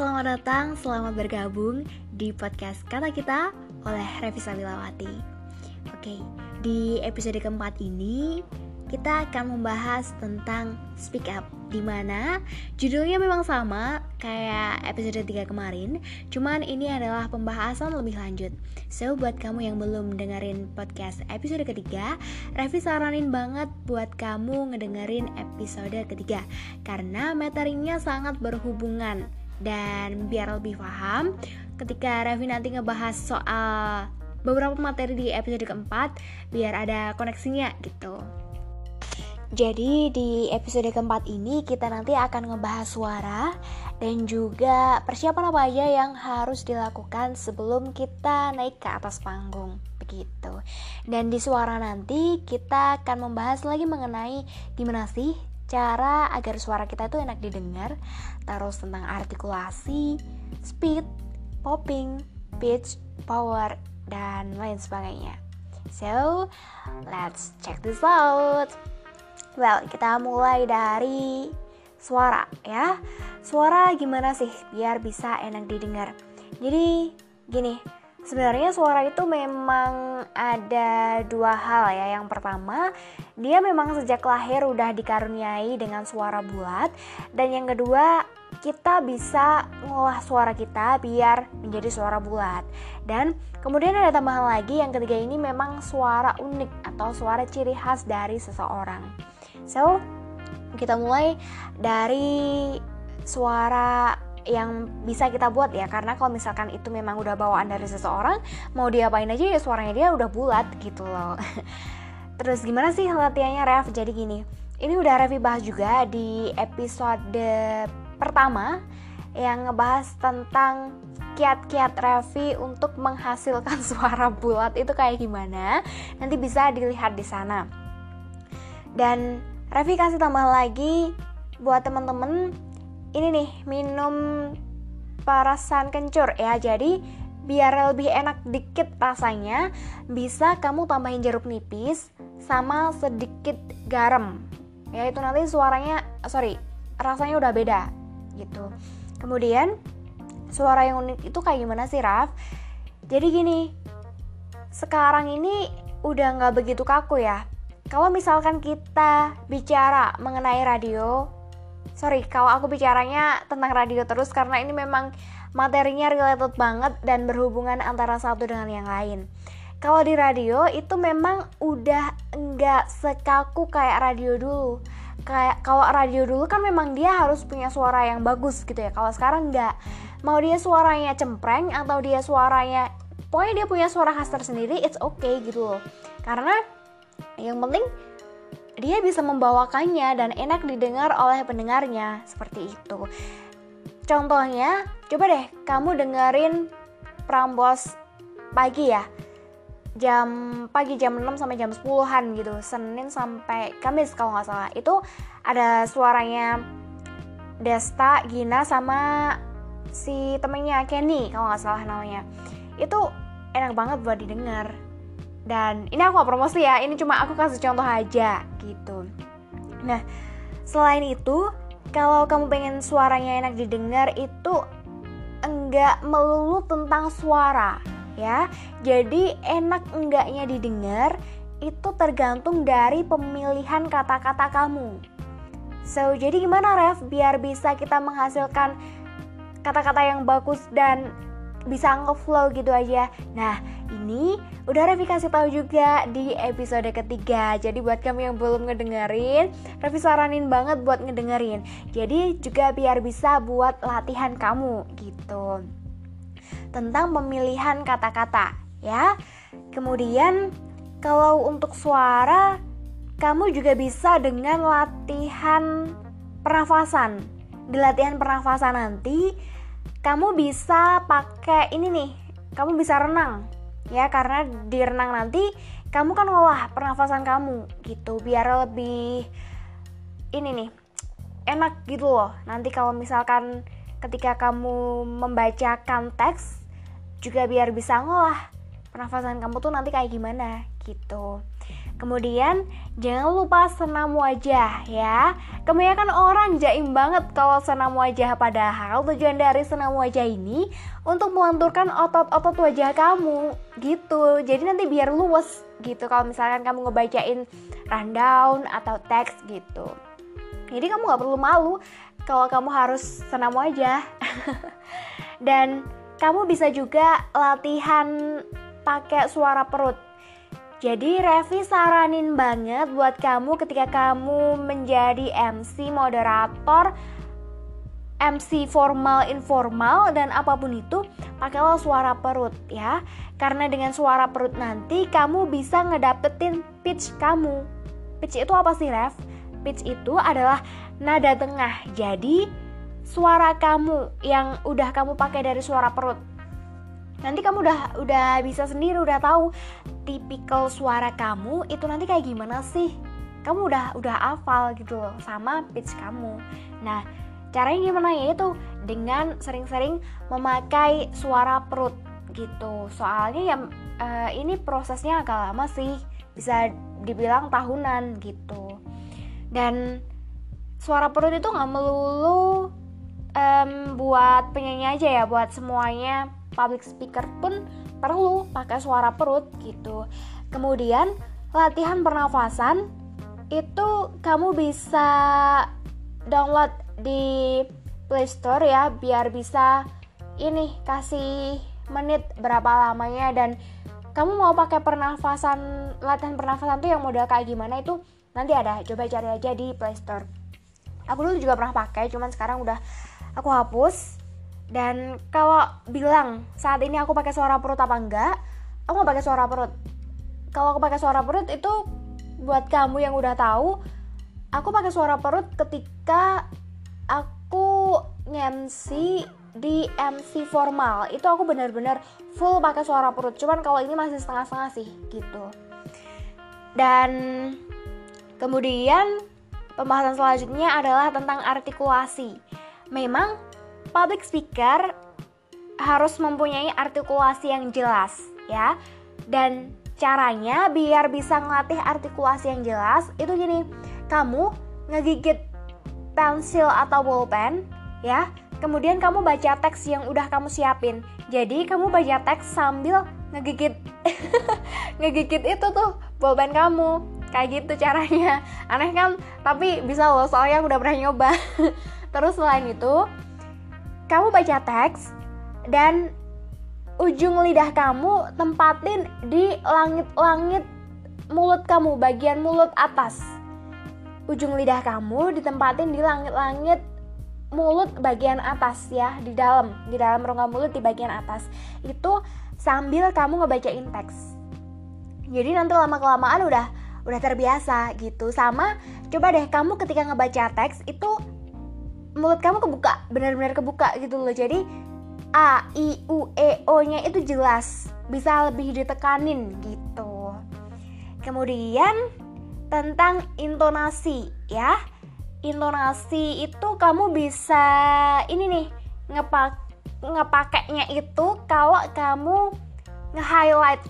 selamat datang, selamat bergabung di podcast Kata Kita oleh Revisa Lilawati. Oke, di episode keempat ini kita akan membahas tentang speak up Di mana judulnya memang sama kayak episode 3 kemarin Cuman ini adalah pembahasan lebih lanjut So buat kamu yang belum dengerin podcast episode ketiga Revi saranin banget buat kamu ngedengerin episode ketiga Karena materinya sangat berhubungan dan biar lebih paham, ketika Revi nanti ngebahas soal beberapa materi di episode keempat, biar ada koneksinya gitu. Jadi di episode keempat ini kita nanti akan ngebahas suara dan juga persiapan apa aja yang harus dilakukan sebelum kita naik ke atas panggung begitu. Dan di suara nanti kita akan membahas lagi mengenai gimana sih cara agar suara kita itu enak didengar, terus tentang artikulasi, speed, popping, pitch, power, dan lain sebagainya. So, let's check this out. Well, kita mulai dari suara ya. Suara gimana sih biar bisa enak didengar? Jadi, gini, Sebenarnya suara itu memang ada dua hal ya. Yang pertama, dia memang sejak lahir udah dikaruniai dengan suara bulat dan yang kedua, kita bisa ngolah suara kita biar menjadi suara bulat. Dan kemudian ada tambahan lagi yang ketiga ini memang suara unik atau suara ciri khas dari seseorang. So, kita mulai dari suara yang bisa kita buat ya karena kalau misalkan itu memang udah bawaan dari seseorang mau diapain aja ya suaranya dia udah bulat gitu loh. Terus gimana sih latihannya Rev jadi gini ini udah Revi bahas juga di episode pertama yang ngebahas tentang kiat-kiat Revi untuk menghasilkan suara bulat. Itu kayak gimana? Nanti bisa dilihat di sana. Dan Revi kasih tambah lagi buat temen-temen ini nih minum perasan kencur ya. Jadi biar lebih enak dikit rasanya bisa kamu tambahin jeruk nipis sama sedikit garam. Ya itu nanti suaranya sorry rasanya udah beda gitu. Kemudian suara yang unik itu kayak gimana sih Raf? Jadi gini sekarang ini udah nggak begitu kaku ya. Kalau misalkan kita bicara mengenai radio sorry kalau aku bicaranya tentang radio terus karena ini memang materinya related banget dan berhubungan antara satu dengan yang lain. Kalau di radio itu memang udah enggak sekaku kayak radio dulu. Kayak kalau radio dulu kan memang dia harus punya suara yang bagus gitu ya. Kalau sekarang enggak mau dia suaranya cempreng atau dia suaranya pokoknya dia punya suara khas tersendiri it's okay gitu loh. Karena yang penting dia bisa membawakannya dan enak didengar oleh pendengarnya seperti itu. Contohnya, coba deh kamu dengerin Prambos pagi ya. Jam pagi jam 6 sampai jam 10-an gitu. Senin sampai Kamis kalau nggak salah. Itu ada suaranya Desta, Gina sama si temennya Kenny kalau nggak salah namanya. Itu enak banget buat didengar dan ini aku gak promosi ya ini cuma aku kasih contoh aja gitu. Nah selain itu kalau kamu pengen suaranya enak didengar itu enggak melulu tentang suara ya. Jadi enak enggaknya didengar itu tergantung dari pemilihan kata-kata kamu. So jadi gimana Ref? Biar bisa kita menghasilkan kata-kata yang bagus dan bisa ngeflow gitu aja nah ini udah Revi kasih tahu juga di episode ketiga. Jadi buat kamu yang belum ngedengerin, Revi saranin banget buat ngedengerin. Jadi juga biar bisa buat latihan kamu gitu. Tentang pemilihan kata-kata ya. Kemudian kalau untuk suara kamu juga bisa dengan latihan pernafasan. Di latihan pernafasan nanti kamu bisa pakai ini nih, kamu bisa renang. Ya karena di renang nanti kamu kan ngolah pernafasan kamu gitu. Biar lebih ini nih enak gitu loh. Nanti kalau misalkan ketika kamu membacakan teks juga biar bisa ngolah pernafasan kamu tuh nanti kayak gimana gitu Kemudian jangan lupa senam wajah ya. Kebanyakan orang jaim banget kalau senam wajah padahal tujuan dari senam wajah ini untuk melenturkan otot-otot wajah kamu gitu. Jadi nanti biar luwes gitu kalau misalkan kamu ngebacain rundown atau teks gitu. Jadi kamu gak perlu malu kalau kamu harus senam wajah. Dan kamu bisa juga latihan pakai suara perut jadi Revi saranin banget buat kamu ketika kamu menjadi MC, moderator, MC formal, informal dan apa pun itu pakailah suara perut ya. Karena dengan suara perut nanti kamu bisa ngedapetin pitch kamu. Pitch itu apa sih, Rev? Pitch itu adalah nada tengah. Jadi suara kamu yang udah kamu pakai dari suara perut nanti kamu udah udah bisa sendiri udah tahu tipikal suara kamu itu nanti kayak gimana sih? Kamu udah udah hafal gitu loh sama pitch kamu. Nah caranya gimana? Ya itu dengan sering-sering memakai suara perut gitu. Soalnya ya uh, ini prosesnya agak lama sih bisa dibilang tahunan gitu. Dan suara perut itu nggak melulu um, buat penyanyi aja ya buat semuanya public speaker pun perlu pakai suara perut gitu. Kemudian latihan pernafasan itu kamu bisa download di Play Store ya biar bisa ini kasih menit berapa lamanya dan kamu mau pakai pernafasan latihan pernafasan tuh yang model kayak gimana itu nanti ada coba cari aja di Play Store. Aku dulu juga pernah pakai cuman sekarang udah aku hapus dan kalau bilang saat ini aku pakai suara perut apa enggak, aku nggak pakai suara perut. Kalau aku pakai suara perut itu buat kamu yang udah tahu, aku pakai suara perut ketika aku ngemsi di MC formal. Itu aku benar-benar full pakai suara perut. Cuman kalau ini masih setengah-setengah sih gitu. Dan kemudian pembahasan selanjutnya adalah tentang artikulasi. Memang public speaker harus mempunyai artikulasi yang jelas ya. Dan caranya biar bisa ngelatih artikulasi yang jelas itu gini, kamu ngegigit pensil atau bolpen ya. Kemudian kamu baca teks yang udah kamu siapin. Jadi kamu baca teks sambil ngegigit ngegigit itu tuh bolpen kamu. Kayak gitu caranya. Aneh kan? Tapi bisa loh soalnya aku udah pernah nyoba. Terus selain itu, kamu baca teks dan ujung lidah kamu tempatin di langit-langit mulut kamu, bagian mulut atas. Ujung lidah kamu ditempatin di langit-langit mulut bagian atas ya, di dalam, di dalam rongga mulut di bagian atas. Itu sambil kamu ngebacain teks. Jadi nanti lama-kelamaan udah udah terbiasa gitu. Sama coba deh kamu ketika ngebaca teks itu mulut kamu kebuka benar-benar kebuka gitu loh. Jadi a i u e o nya itu jelas. Bisa lebih ditekanin gitu. Kemudian tentang intonasi ya. Intonasi itu kamu bisa ini nih ngepak ngepakainya itu kalau kamu nge-highlight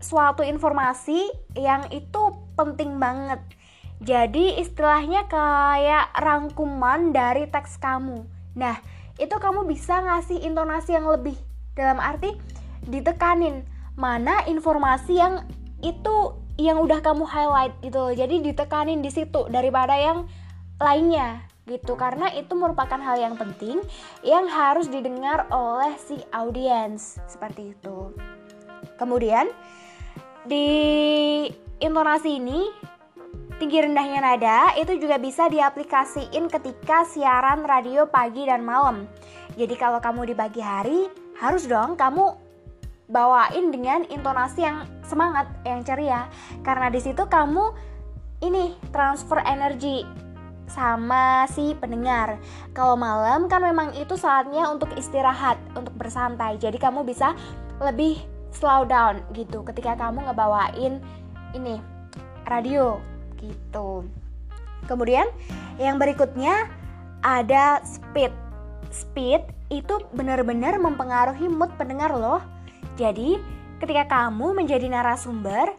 suatu informasi yang itu penting banget jadi istilahnya kayak rangkuman dari teks kamu. Nah, itu kamu bisa ngasih intonasi yang lebih. Dalam arti ditekanin mana informasi yang itu yang udah kamu highlight gitu Jadi ditekanin di situ daripada yang lainnya gitu karena itu merupakan hal yang penting yang harus didengar oleh si audiens seperti itu. Kemudian di intonasi ini Tinggi rendahnya nada itu juga bisa diaplikasiin ketika siaran radio pagi dan malam. Jadi kalau kamu di pagi hari, harus dong kamu bawain dengan intonasi yang semangat, yang ceria. Karena di situ kamu ini transfer energi sama si pendengar. Kalau malam kan memang itu saatnya untuk istirahat, untuk bersantai. Jadi kamu bisa lebih slow down gitu ketika kamu ngebawain ini radio gitu. Kemudian yang berikutnya ada speed. Speed itu benar-benar mempengaruhi mood pendengar loh. Jadi, ketika kamu menjadi narasumber,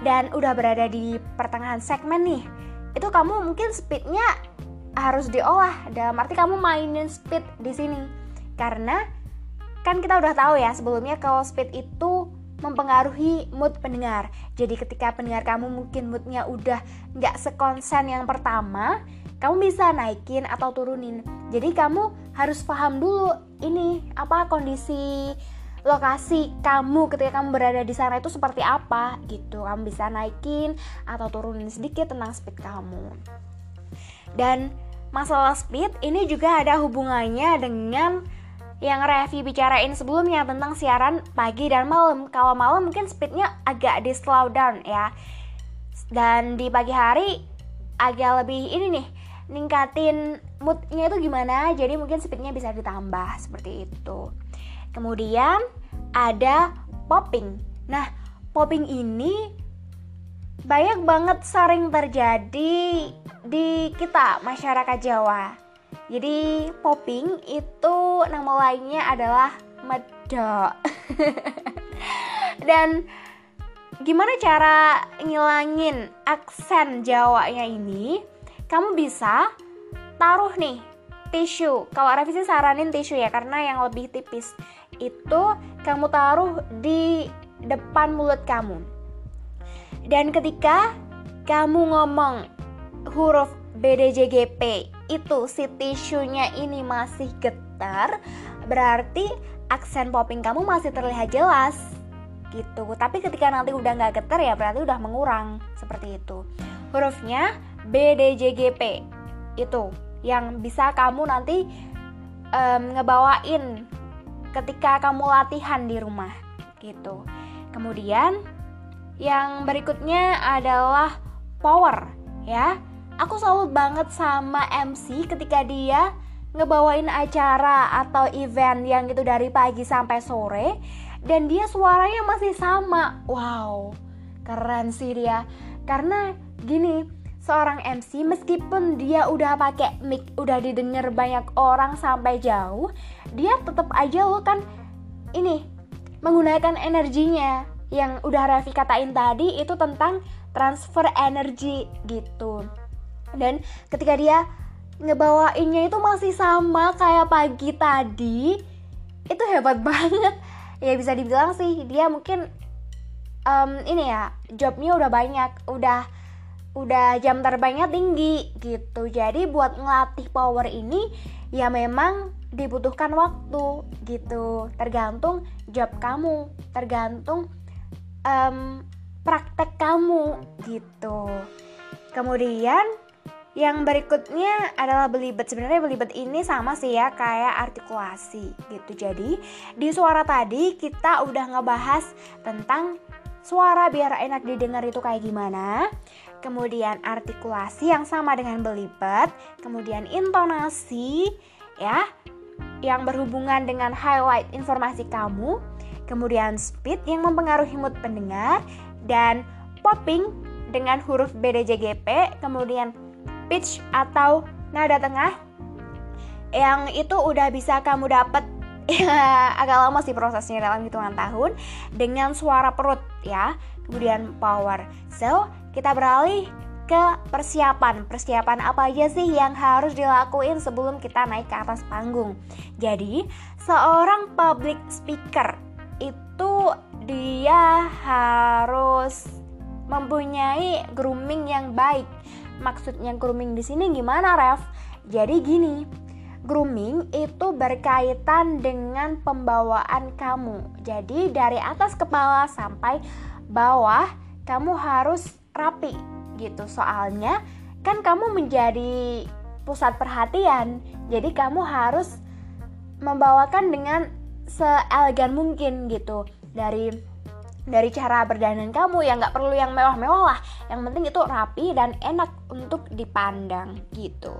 dan udah berada di pertengahan segmen nih itu kamu mungkin speednya harus diolah dalam arti kamu mainin speed di sini karena kan kita udah tahu ya sebelumnya kalau speed itu mempengaruhi mood pendengar. Jadi ketika pendengar kamu mungkin moodnya udah nggak sekonsen yang pertama kamu bisa naikin atau turunin. Jadi kamu harus paham dulu ini apa kondisi lokasi kamu ketika kamu berada di sana itu seperti apa gitu. Kamu bisa naikin atau turunin sedikit tentang speed kamu. Dan masalah speed ini juga ada hubungannya dengan yang Revi bicarain sebelumnya tentang siaran pagi dan malam. Kalau malam mungkin speednya agak di slow down ya. Dan di pagi hari agak lebih ini nih, ningkatin moodnya itu gimana. Jadi mungkin speednya bisa ditambah seperti itu. Kemudian ada popping. Nah, popping ini banyak banget sering terjadi di kita masyarakat Jawa jadi popping itu nama lainnya adalah medok. Dan gimana cara ngilangin aksen Jawanya ini? Kamu bisa taruh nih tisu. Kalau revisi saranin tisu ya karena yang lebih tipis itu kamu taruh di depan mulut kamu. Dan ketika kamu ngomong huruf BDJGP itu si tisunya ini masih getar, berarti aksen popping kamu masih terlihat jelas gitu. Tapi ketika nanti udah nggak getar ya berarti udah mengurang seperti itu. Hurufnya B D J G P itu yang bisa kamu nanti um, ngebawain ketika kamu latihan di rumah gitu. Kemudian yang berikutnya adalah power ya aku selalu banget sama MC ketika dia ngebawain acara atau event yang itu dari pagi sampai sore dan dia suaranya masih sama. Wow, keren sih dia. Karena gini, seorang MC meskipun dia udah pakai mic, udah didengar banyak orang sampai jauh, dia tetap aja lo kan ini menggunakan energinya yang udah Raffi katain tadi itu tentang transfer energi gitu dan ketika dia ngebawainnya itu masih sama kayak pagi tadi itu hebat banget. Ya bisa dibilang sih dia mungkin um, ini ya jobnya udah banyak udah udah jam terbangnya tinggi gitu. Jadi buat ngelatih power ini ya memang dibutuhkan waktu gitu. Tergantung job kamu tergantung um, praktek kamu gitu. Kemudian yang berikutnya adalah belibet. Sebenarnya belibet ini sama sih ya kayak artikulasi gitu. Jadi di suara tadi kita udah ngebahas tentang suara biar enak didengar itu kayak gimana. Kemudian artikulasi yang sama dengan belibet, kemudian intonasi ya yang berhubungan dengan highlight informasi kamu, kemudian speed yang mempengaruhi mood pendengar dan popping dengan huruf BDJGP, kemudian pitch atau nada tengah yang itu udah bisa kamu dapat ya agak lama sih prosesnya dalam hitungan tahun dengan suara perut ya. Kemudian power. So kita beralih ke persiapan. Persiapan apa aja sih yang harus dilakuin sebelum kita naik ke atas panggung? Jadi seorang public speaker itu dia harus mempunyai grooming yang baik maksudnya grooming di sini gimana, Ref? Jadi gini, grooming itu berkaitan dengan pembawaan kamu. Jadi dari atas kepala sampai bawah kamu harus rapi gitu. Soalnya kan kamu menjadi pusat perhatian. Jadi kamu harus membawakan dengan seelegan mungkin gitu. Dari dari cara berdandan kamu ya nggak perlu yang mewah-mewah lah. Yang penting itu rapi dan enak untuk dipandang gitu.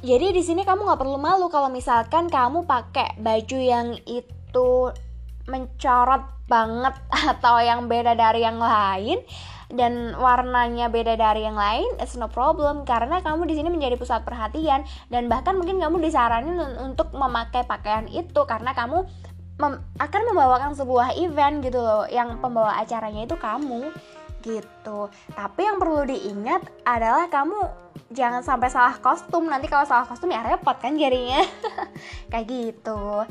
Jadi di sini kamu nggak perlu malu kalau misalkan kamu pakai baju yang itu mencorot banget atau yang beda dari yang lain dan warnanya beda dari yang lain, it's no problem. Karena kamu di sini menjadi pusat perhatian dan bahkan mungkin kamu disaranin untuk memakai pakaian itu karena kamu mem akan membawakan sebuah event gitu loh yang pembawa acaranya itu kamu gitu. Tapi yang perlu diingat adalah kamu jangan sampai salah kostum. Nanti kalau salah kostum ya repot kan jarinya. Kayak gitu.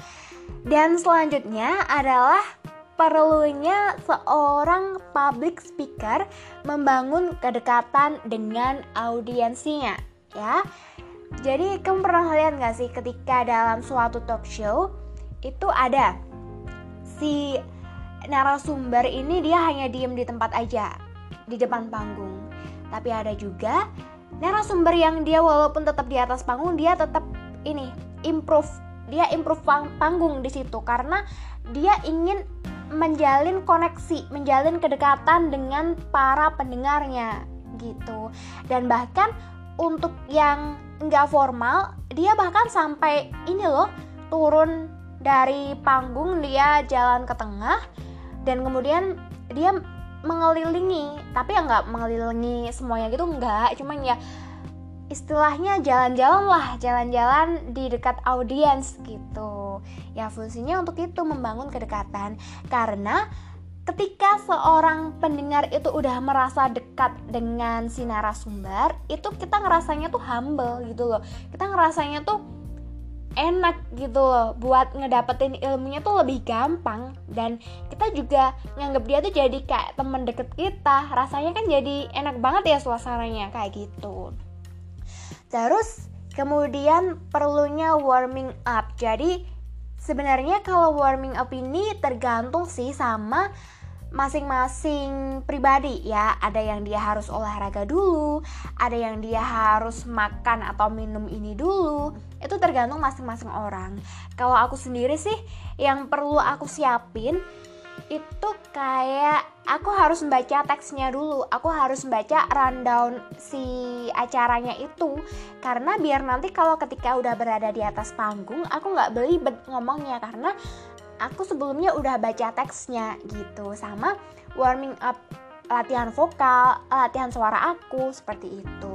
Dan selanjutnya adalah perlunya seorang public speaker membangun kedekatan dengan audiensinya ya. Jadi kamu pernah lihat gak sih ketika dalam suatu talk show itu ada si narasumber ini dia hanya diem di tempat aja di depan panggung. Tapi ada juga narasumber yang dia walaupun tetap di atas panggung dia tetap ini improve dia improve panggung di situ karena dia ingin menjalin koneksi, menjalin kedekatan dengan para pendengarnya gitu. Dan bahkan untuk yang nggak formal, dia bahkan sampai ini loh turun dari panggung dia jalan ke tengah dan kemudian dia mengelilingi. Tapi ya nggak mengelilingi semuanya gitu nggak. Cuman ya istilahnya jalan-jalan lah jalan-jalan di dekat audiens gitu. Ya fungsinya untuk itu membangun kedekatan. Karena ketika seorang pendengar itu udah merasa dekat dengan si narasumber itu kita ngerasanya tuh humble gitu loh. Kita ngerasanya tuh enak gitu loh. Buat ngedapetin ilmunya tuh lebih gampang. Dan kita juga nganggap dia tuh jadi kayak temen deket kita. Rasanya kan jadi enak banget ya suasananya kayak gitu. Terus kemudian perlunya warming up. Jadi sebenarnya kalau warming up ini tergantung sih sama masing-masing pribadi ya. Ada yang dia harus olahraga dulu ada yang dia harus makan atau minum ini dulu. Itu tergantung masing-masing orang. Kalau aku sendiri sih yang perlu aku siapin itu kayak aku harus membaca teksnya dulu. Aku harus membaca rundown si acaranya itu. Karena biar nanti kalau ketika udah berada di atas panggung aku nggak belibet ngomongnya. Karena aku sebelumnya udah baca teksnya gitu sama warming up latihan vokal, latihan suara aku seperti itu.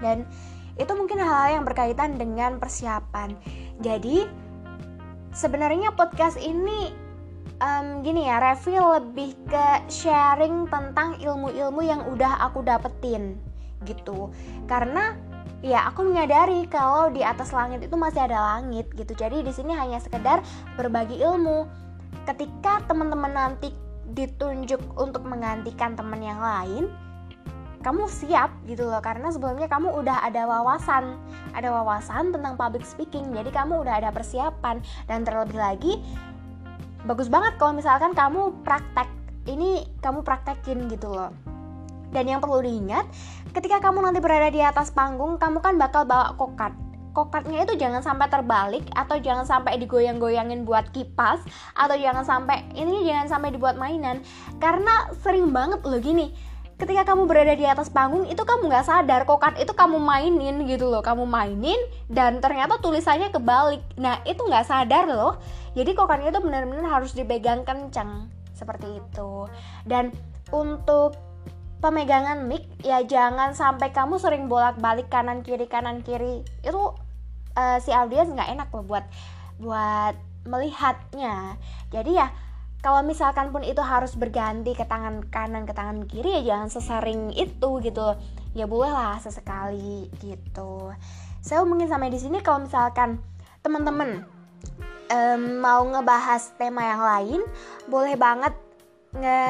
Dan itu mungkin hal-hal yang berkaitan dengan persiapan. Jadi sebenarnya podcast ini um, gini ya, Revi lebih ke sharing tentang ilmu-ilmu yang udah aku dapetin gitu. Karena ya aku menyadari kalau di atas langit itu masih ada langit gitu. Jadi di sini hanya sekedar berbagi ilmu. Ketika teman-teman nanti ditunjuk untuk menggantikan teman yang lain kamu siap gitu loh. Karena sebelumnya kamu udah ada wawasan. Ada wawasan tentang public speaking jadi kamu udah ada persiapan. Dan terlebih lagi bagus banget kalau misalkan kamu praktek. Ini kamu praktekin gitu loh dan yang perlu diingat, ketika kamu nanti berada di atas panggung, kamu kan bakal bawa kokat. Kokatnya itu jangan sampai terbalik atau jangan sampai digoyang-goyangin buat kipas atau jangan sampai ini jangan sampai dibuat mainan. Karena sering banget loh gini ketika kamu berada di atas panggung itu kamu nggak sadar kokat itu kamu mainin gitu loh. Kamu mainin dan ternyata tulisannya kebalik. Nah itu nggak sadar loh. Jadi kokatnya itu benar-benar harus dipegang kencang seperti itu. Dan untuk pemegangan mic ya jangan sampai kamu sering bolak-balik kanan kiri kanan kiri. Itu uh, si audiens nggak enak loh buat buat melihatnya. Jadi ya kalau misalkan pun itu harus berganti ke tangan kanan ke tangan kiri ya jangan sesering itu gitu ya boleh lah sesekali gitu. Saya mungkin sampai di sini kalau misalkan teman-teman um, mau ngebahas tema yang lain boleh banget nge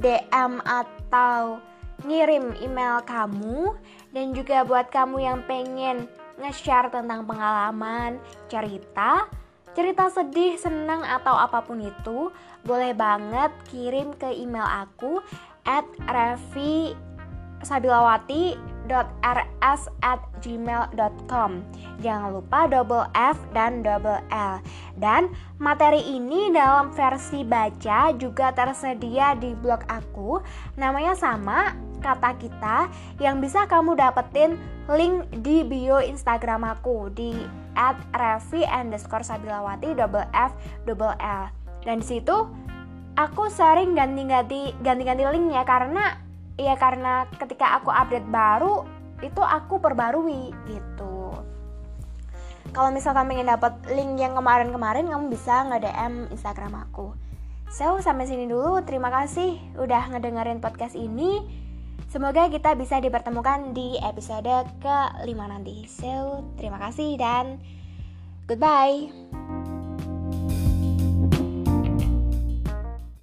DM atau ngirim email kamu dan juga buat kamu yang pengen nge-share tentang pengalaman, cerita, cerita sedih, senang atau apa pun itu, boleh banget kirim ke email aku at revi sabilawati.rs at gmail.com Jangan lupa double F dan double L. Dan materi ini dalam versi baca juga tersedia di blog aku. Namanya sama, kata kita Yang bisa kamu dapetin link di bio Instagram aku Di at revi underscore sabilawati double F double L. Dan di situ aku sering ganti-ganti ganti-ganti linknya karena ya karena ketika aku update baru itu aku perbarui gitu kalau misalkan pengen dapat link yang kemarin-kemarin kamu bisa nge DM Instagram aku So, sampai sini dulu. Terima kasih udah ngedengerin podcast ini. Semoga kita bisa dipertemukan di episode ke-5 nanti. So, terima kasih dan goodbye.